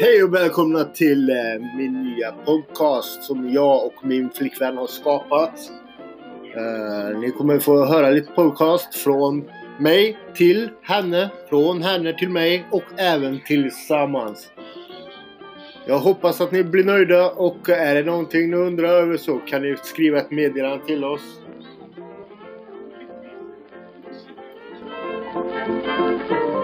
Hej och välkomna till eh, min nya podcast som jag och min flickvän har skapat. Eh, ni kommer få höra lite podcast från mig till henne, från henne till mig och även tillsammans. Jag hoppas att ni blir nöjda och är det någonting ni undrar över så kan ni skriva ett meddelande till oss. Thank you.